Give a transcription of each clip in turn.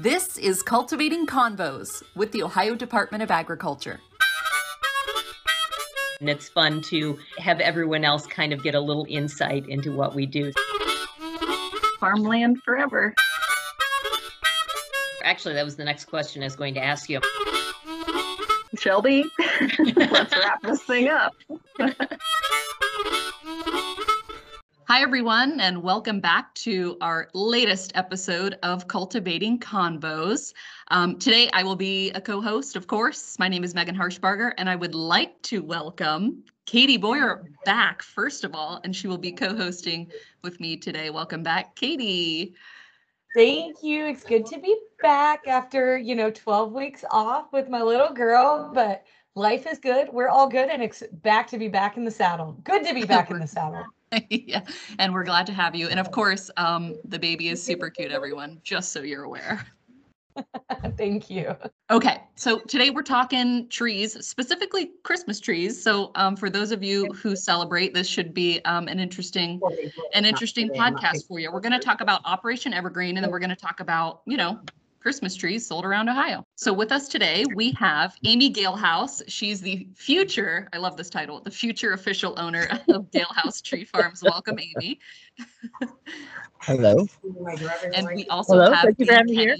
This is Cultivating Convos with the Ohio Department of Agriculture. And it's fun to have everyone else kind of get a little insight into what we do. Farmland forever. Actually, that was the next question I was going to ask you. Shelby, let's wrap this thing up. Hi, everyone, and welcome back to our latest episode of Cultivating Convos. Um, today, I will be a co host, of course. My name is Megan Harshbarger, and I would like to welcome Katie Boyer back, first of all, and she will be co hosting with me today. Welcome back, Katie. Thank you. It's good to be back after, you know, 12 weeks off with my little girl, but life is good. We're all good and it's back to be back in the saddle. Good to be back in the saddle. yeah, and we're glad to have you. And of course, um, the baby is super cute, everyone, just so you're aware. Thank you. Okay, so today we're talking trees, specifically Christmas trees. So um, for those of you who celebrate, this should be um, an interesting, an interesting podcast for you. We're going to talk about Operation Evergreen, and then we're going to talk about, you know, Christmas trees sold around Ohio. So with us today, we have Amy Galehouse. She's the future, I love this title, the future official owner of Galehouse Tree Farms. Welcome, Amy. Hello. And we also Hello, have thank you for having me here.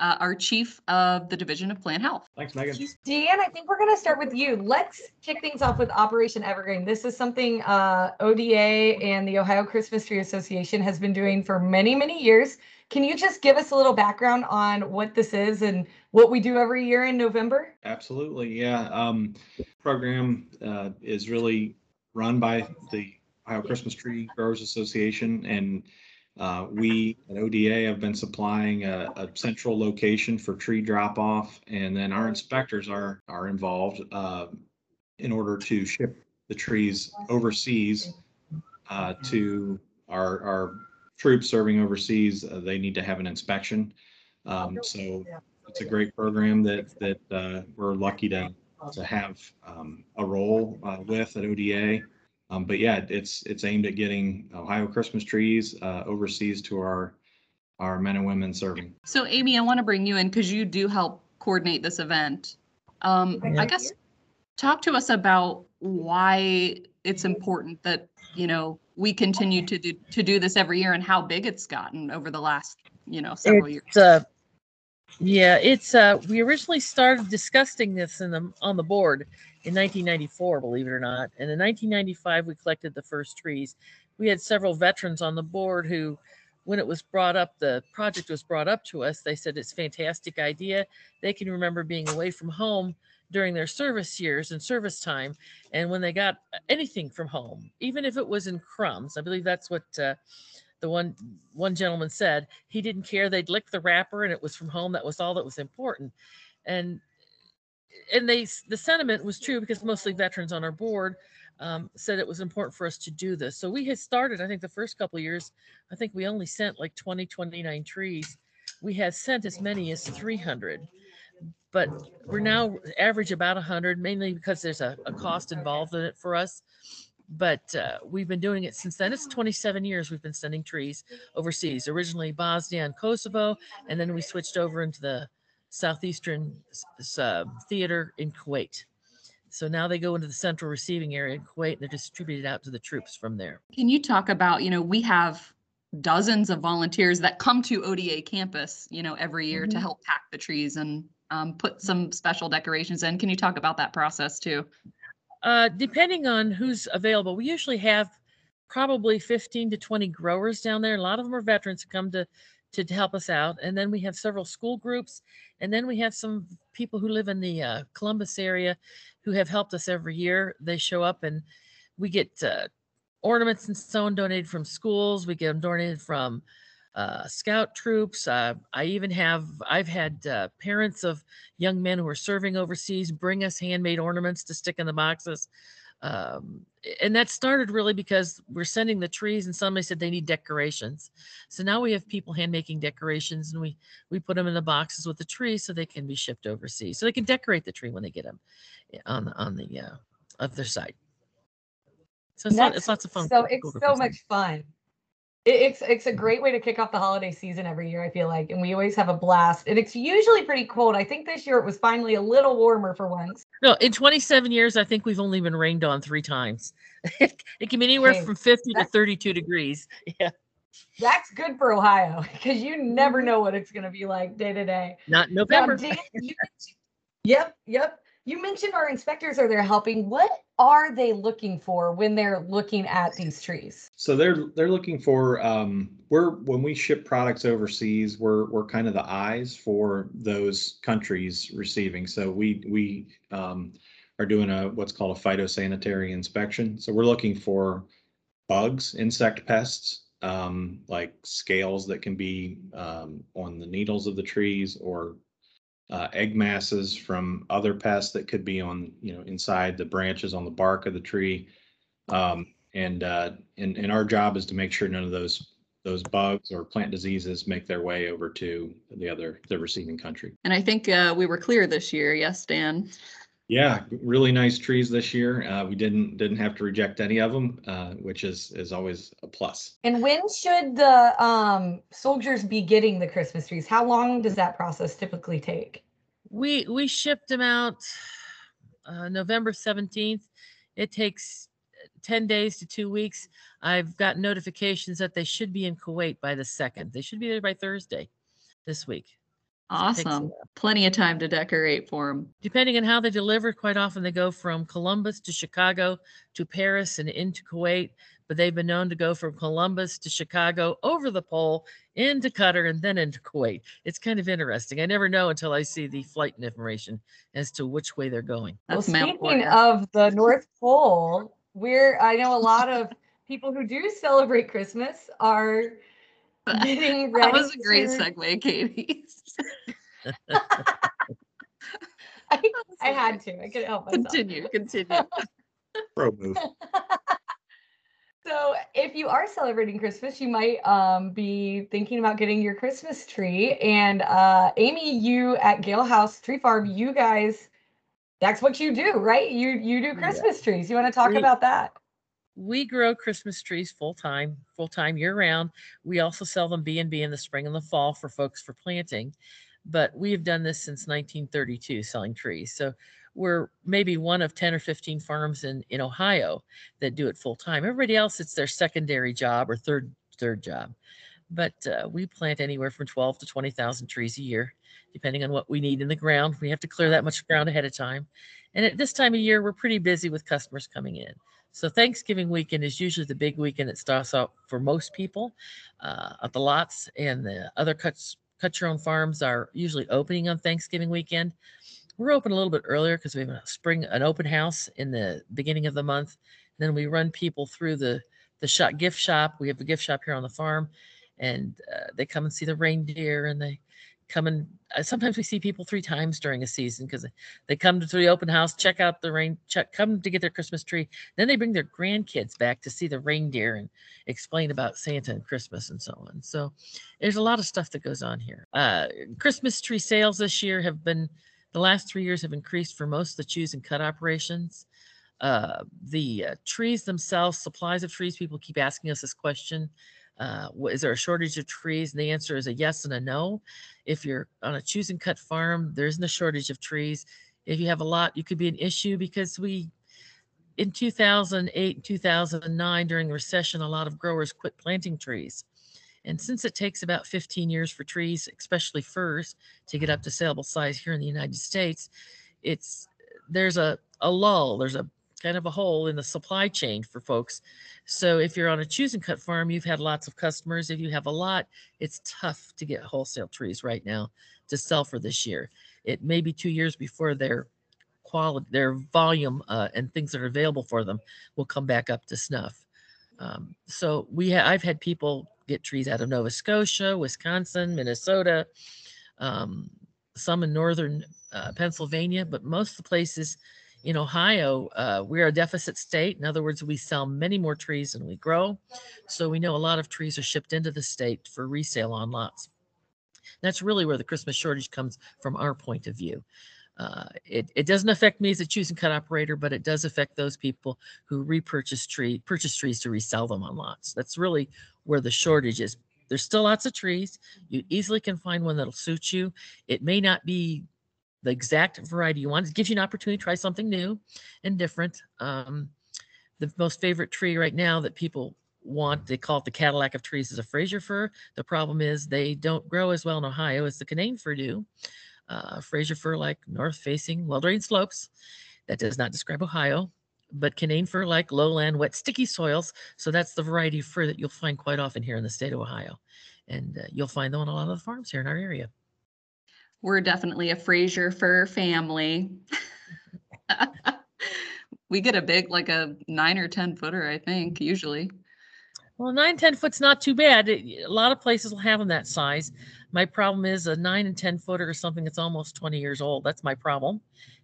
Kenny, uh, our chief of the Division of Plant Health. Thanks, Megan. Dan, I think we're going to start with you. Let's kick things off with Operation Evergreen. This is something uh, ODA and the Ohio Christmas Tree Association has been doing for many, many years. Can you just give us a little background on what this is and what we do every year in November? Absolutely, yeah. Um, program uh, is really run by the Ohio Christmas Tree Growers Association, and uh, we at ODA have been supplying a, a central location for tree drop off, and then our inspectors are are involved uh, in order to ship the trees overseas uh, to our our troops serving overseas. Uh, they need to have an inspection, um, so it's a great program that that uh, we're lucky to to have um, a role uh, with at ODA. Um, but yeah, it's it's aimed at getting Ohio Christmas trees uh, overseas to our our men and women serving. So Amy, I want to bring you in because you do help coordinate this event. Um, I guess talk to us about why it's important that, you know, we continue to do, to do this every year and how big it's gotten over the last, you know, several years. It's uh, yeah, it's uh, we originally started discussing this in the on the board in 1994, believe it or not. And in 1995, we collected the first trees. We had several veterans on the board who, when it was brought up, the project was brought up to us. They said it's a fantastic idea. They can remember being away from home during their service years and service time, and when they got anything from home, even if it was in crumbs, I believe that's what. Uh, the one one gentleman said he didn't care they'd lick the wrapper and it was from home that was all that was important. And and they the sentiment was true because mostly veterans on our board um, said it was important for us to do this. So we had started i think the first couple years i think we only sent like 20 29 trees. We had sent as many as 300 but we're now average about 100 mainly because there's a, a cost involved in it for us but uh, we've been doing it since then. It's 27 years we've been sending trees overseas. Originally Bosnia and Kosovo, and then we switched over into the southeastern uh, theater in Kuwait. So now they go into the central receiving area in Kuwait, and they're distributed out to the troops from there. Can you talk about, you know, we have dozens of volunteers that come to ODA campus, you know, every year to Mhm. help pack the trees and um, put some special decorations in. Can you talk about that process too? Uh, depending on who's available, we usually have probably 15 to 20 growers down there. A lot of them are veterans who come to to help us out, and then we have several school groups, and then we have some people who live in the uh, Columbus area who have helped us every year. They show up, and we get uh, ornaments and so on donated from schools. We get them donated from uh, scout troops. Uh, I even have I've had uh, parents of young men who are serving overseas bring us handmade ornaments to stick in the boxes. Um, and that started really because we're sending the trees and somebody said they need decorations. So now we have people hand making decorations and we we put them in the boxes with the trees so they can be shipped overseas. So they can decorate the tree when they get them on the on the uh, other side. So it's, lot, it's lots of fun. So it's so much fun. It, it's it's a great way to kick off the holiday season every year. I feel like, and we always have a blast. And it's usually pretty cold. I think this year it was finally a little warmer for once. No, in 27 years, I think we've only been rained on three times. it can be anywhere Hey, from 50 to 32 degrees. Yeah, That's good for Ohio because you Mm-hmm. never know what it's going to be like day to day. not Now, November. Dan, you yep, yep. You mentioned our inspectors are there helping. What are they looking for when they're looking at these trees? So they're they're looking for um we're when we ship products overseas, we're we're kind of the eyes for those countries receiving. So we we um are doing a what's called a phytosanitary inspection. So we're looking for bugs, insect pests, um like scales that can be um on the needles of the trees or uh, egg masses from other pests that could be on, you know, inside the branches on the bark of the tree. Um, and, uh, and, and our job is to make sure none of those, those bugs or plant diseases make their way over to the other, the receiving country. And I think uh, we were clear this year. Yes, Dan. Yeah, really nice trees this year. Uh, we didn't, didn't have to reject any of them, uh, which is, is always a plus. And when should the um, soldiers be getting the Christmas trees? How long does that process typically take? We we shipped them out uh, November 17th. It takes uh, 10 days to two weeks. I've got notifications that they should be in Kuwait by the second. They should be there by Thursday this week. Awesome. Plenty of time to decorate for them. Depending on how they deliver, quite often they go from Columbus to Chicago to Paris and into Kuwait. But they've been known to go from Columbus to Chicago, over the pole, into Qatar, and then into Kuwait. It's kind of interesting. I never know until I see the flight information as to which way they're going. That's well, speaking of the North Pole, we're I know a lot of people who do celebrate Christmas are getting ready. That was a great to- segue, Katie. I, I had to. I couldn't help myself. continue, continue. Pro move. So, if you are celebrating Christmas, you might um, be thinking about getting your Christmas tree. And uh, Amy, you at Galehouse Tree Farm, you guys, that's what you do, right? You you do Yeah. Christmas trees. You want to talk We- about that? We grow Christmas trees full time, full time year round. We also sell them B and B in the spring and the fall for folks for planting. But we have done this since 1932, selling trees. So we're maybe one of 10 or 15 farms in in Ohio that do it full time. Everybody else, it's their secondary job or third third job. But uh, we plant anywhere from 12 to 20,000 trees a year, depending on what we need in the ground. We have to clear that much ground ahead of time. And at this time of year, we're pretty busy with customers coming in. So Thanksgiving weekend is usually the big weekend that starts out for most people uh, at the lots, and the other cuts cut your own farms are usually opening on Thanksgiving weekend. We're open a little bit earlier because we have a spring an open house in the beginning of the month. Then we run people through the the shop gift shop. We have a gift shop here on the farm, and uh, they come and see the reindeer, and they come and uh, sometimes we see people three times during a season because they come to the open house, check out the rain, check come to get their Christmas tree, then they bring their grandkids back to see the reindeer and explain about Santa and Christmas and so on. So there's a lot of stuff that goes on here. Uh, Christmas tree sales this year have been, the last three years have increased for most of the choose and cut operations. Uh, the uh, trees themselves, supplies of trees, people keep asking us this question. Uh, is there a shortage of trees? And the answer is a yes and a no. If you're on a choose and cut farm, there isn't a shortage of trees. If you have a lot, you could be an issue because we in 2008 and 2009 during the recession a lot of growers quit planting trees and since it takes about 15 years for trees especially firs to get up to saleable size here in the united states it's there's a, a lull there's a kind of a hole in the supply chain for folks. So if you're on a choose and cut farm you've had lots of customers. If you have a lot it's tough to get wholesale trees right now to sell for this year. It may be two years before they're quality, their volume uh, and things that are available for them will come back up to snuff. Um, so we, ha- I've had people get trees out of Nova Scotia, Wisconsin, Minnesota, um, some in northern uh, Pennsylvania, but most of the places in Ohio, uh, we're a deficit state. In other words, we sell many more trees than we grow. So we know a lot of trees are shipped into the state for resale on lots. That's really where the Christmas shortage comes from our point of view. Uh, it, it doesn't affect me as a choose and cut operator, but it does affect those people who repurchase tree purchase trees to resell them on lots. That's really where the shortage is. There's still lots of trees. You easily can find one that'll suit you. It may not be the exact variety you want. It gives you an opportunity to try something new and different. Um, the most favorite tree right now that people want, they call it the Cadillac of trees, is a Fraser fir. The problem is they don't grow as well in Ohio as the Canaan fir do. Uh, Fraser fir like north facing, well drained slopes. That does not describe Ohio, but Canaan fir like lowland, wet, sticky soils. So that's the variety of fir that you'll find quite often here in the state of Ohio. And uh, you'll find them on a lot of the farms here in our area. We're definitely a Fraser fir family. we get a big, like a nine or 10 footer, I think, usually. Well, nine, 10 foot's not too bad. It- a lot of places will have them that size. My problem is a nine and 10 footer or something that's almost 20 years old. That's my problem.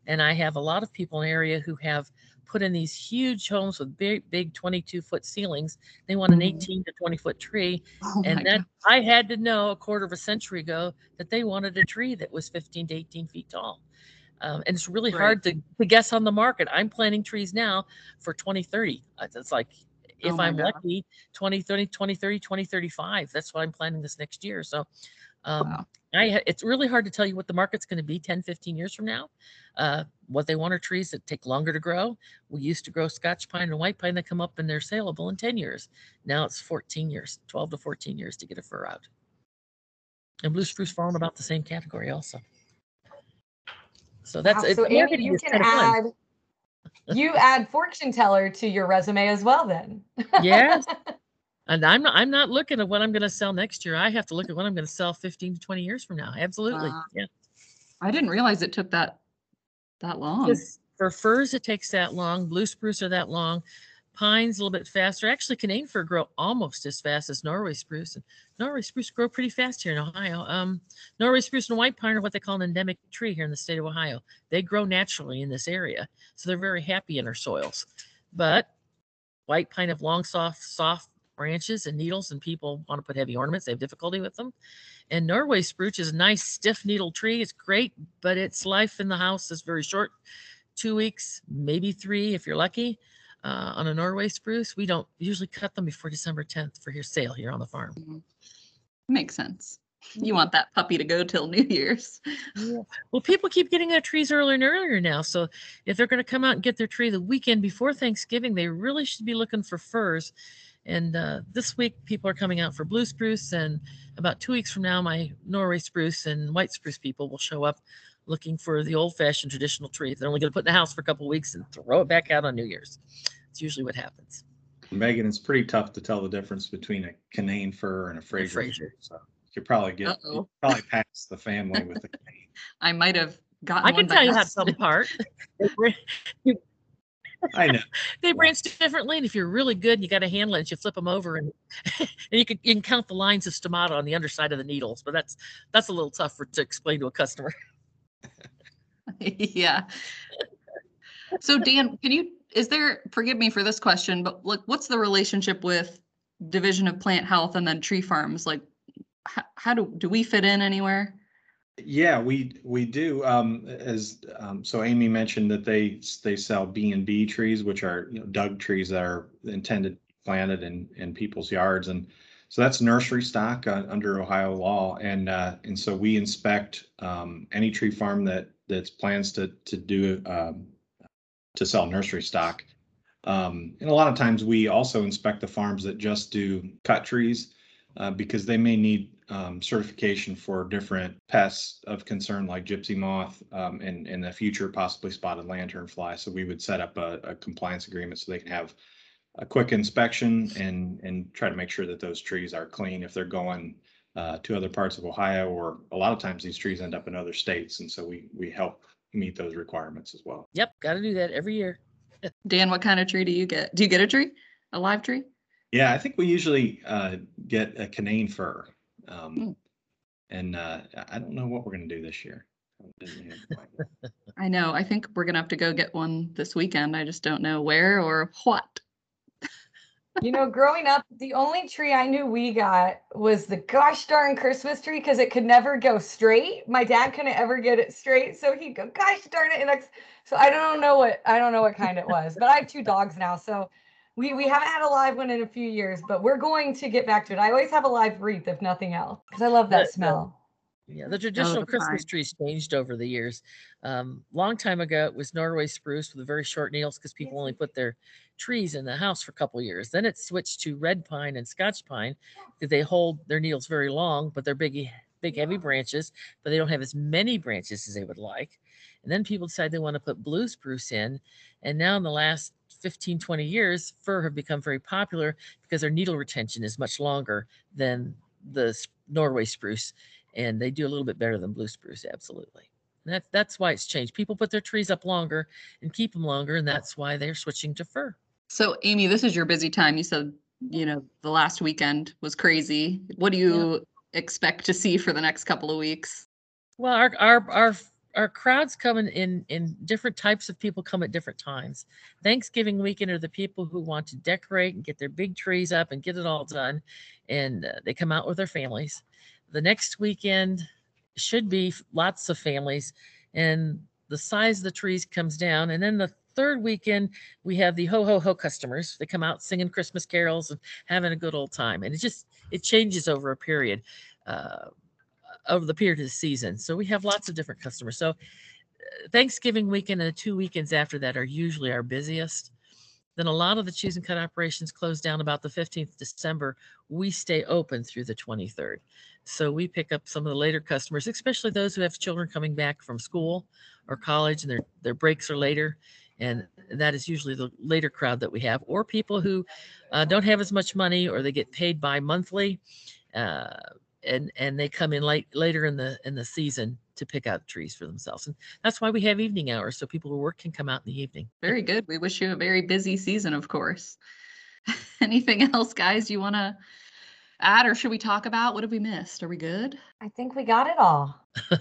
And I have a lot of people in the area who have put in these huge homes with big, big 22 foot ceilings. They want an Mhm. 18 to 20 foot tree. Oh and that God. I had to know a quarter of a century ago that they wanted a tree that was 15 to 18 feet tall. Um, and it's really Right. hard to, to guess on the market. I'm planting trees now for 2030. Uh, It's like, if Oh I'm God. lucky, 2030, 2030, 2035. That's what I'm planning this next year. So um, Wow. I, it's really hard to tell you what the market's going to be 10, 15 years from now. Uh, what they want are trees that take longer to grow. We used to grow Scotch pine and white pine that come up and they're saleable in 10 years. Now it's 14 years, 12 to 14 years to get a fir out. And blue spruce fall in about the same category also. So that's Wow, it. so Amy, you can kind of fun. add you add fortune teller to your resume as well then. Yes. And I'm not I'm not looking at what I'm going to sell next year. I have to look at what I'm going to sell 15 to 20 years from now. Absolutely. Wow. Yeah. I didn't realize it took that that long. For firs, it takes that long. Blue spruce are that long. Pines a little bit faster. Actually, Canaan fir grow almost as fast as Norway spruce, and Norway spruce grow pretty fast here in Ohio. Um, Norway spruce and white pine are what they call an endemic tree here in the state of Ohio. They grow naturally in this area, so they're very happy in our soils. But white pine have long, soft, soft branches and needles, and people want to put heavy ornaments. They have difficulty with them. And Norway spruce is a nice, stiff needle tree. It's great, but its life in the house is very short two weeks, maybe three if you're lucky. Uh, on a Norway spruce, we don't usually cut them before December 10th for your sale here on the farm. Makes sense. You want that puppy to go till New Year's. Well, people keep getting their trees earlier and earlier now. So if they're going to come out and get their tree the weekend before Thanksgiving, they really should be looking for firs. And uh, this week, people are coming out for blue spruce. And about two weeks from now, my Norway spruce and white spruce people will show up looking for the old fashioned traditional tree. They're only going to put in the house for a couple of weeks and throw it back out on New Year's. It's usually what happens. Megan, it's pretty tough to tell the difference between a Canaan fir and a Fraser. fir, Fraser. So you could probably get, you probably pass the family with the Canaan. I might have gotten I one can by tell you how to accident. I know. they branch differently, and if you're really good, and you got to handle it. You flip them over, and and you can you can count the lines of stomata on the underside of the needles. But that's that's a little tough for, to explain to a customer. yeah. So Dan, can you, is there, forgive me for this question, but like, what's the relationship with Division of Plant Health and then tree farms? Like, how, how do, do we fit in anywhere? Yeah, we, we do. Um, as, um, so Amy mentioned that they, they sell B and B trees, which are, you know, dug trees that are intended planted in, in people's yards. And so that's nursery stock uh, under Ohio law. And, uh, and so we inspect, um, any tree farm that, that's plans to, to do, um, to sell nursery stock. Um, and a lot of times we also inspect the farms that just do cut trees uh, because they may need um, certification for different pests of concern like gypsy moth um, and in the future possibly spotted lanternfly. So we would set up a, a compliance agreement so they can have a quick inspection and and try to make sure that those trees are clean if they're going uh, to other parts of Ohio or a lot of times these trees end up in other states and so we we help meet those requirements as well. Yep, got to do that every year. Dan, what kind of tree do you get? Do you get a tree? A live tree? Yeah, I think we usually uh, get a Canaan fir. Um, Hmm. And uh, I- I don't know what we're going to do this year. Didn't have a plan. I know. I think we're gonna have to go get one this weekend. I just don't know where or what. You know, growing up, the only tree I knew we got was the gosh darn Christmas tree because it could never go straight. My dad couldn't ever get it straight, so he'd go, "Gosh darn it!" And like, so I don't know what I don't know what kind it was, but I have two dogs now, so we we haven't had a live one in a few years, but we're going to get back to it. I always have a live wreath if nothing else because I love that But, smell. Yeah, the traditional the Christmas pine. trees changed over the years. Um, long time ago, it was Norway spruce with very short needles because people only put their trees in the house for a couple years. Then it switched to red pine and Scotch pine because they hold their needles very long, but they're big, big, heavy branches, but they don't have as many branches as they would like. And then people decide they want to put blue spruce in. And now in the last 15, 20 years, fir have become very popular because their needle retention is much longer than the Norway spruce and they do a little bit better than blue spruce absolutely and that, that's why it's changed people put their trees up longer and keep them longer and that's why they're switching to fir So Amy, this is your busy time. You said, you know, the last weekend was crazy. What do you expect to see for the next couple of weeks? well our our our our crowds come in, in in different types of people come at different times. Thanksgiving weekend are the people who want to decorate and get their big trees up and get it all done and uh, they come out with their families. The next weekend should be lots of families and the size of the trees comes down and then the third weekend we have the ho ho ho customers. They come out singing christmas carols and having a good old time and it just it changes over a period. Uh, over the period of the season so we have lots of different customers so uh, thanksgiving weekend and the two weekends after that are usually our busiest then a lot of the choose and cut operations close down about the 15th december we stay open through the 23rd so we pick up some of the later customers, especially those who have children coming back from school or college and their, their breaks are later. And that is usually the later crowd that we have, or people who uh, don't have as much money or they get paid by monthly. Uh, and, and they come in late later in the in the season to pick out trees for themselves. And that's why we have evening hours so people who work can come out in the evening. Very good. We wish you a very busy season, of course. Anything else, guys, you want to add or should we talk about? What have we missed? Are we good? I think we got it all.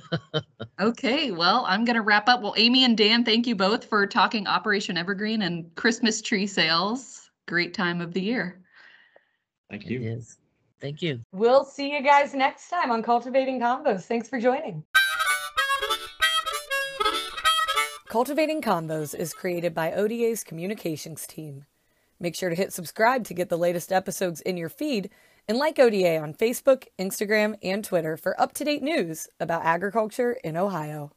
Okay, well, I'm going to wrap up. Well, Amy and Dan, thank you both for talking Operation Evergreen and Christmas tree sales. Great time of the year. Thank you. is. Thank you. We'll see you guys next time on Cultivating Convos. Thanks for joining. Cultivating Convos is created by ODA's communications team. Make sure to hit subscribe to get the latest episodes in your feed and like ODA on Facebook, Instagram, and Twitter for up to date news about agriculture in Ohio.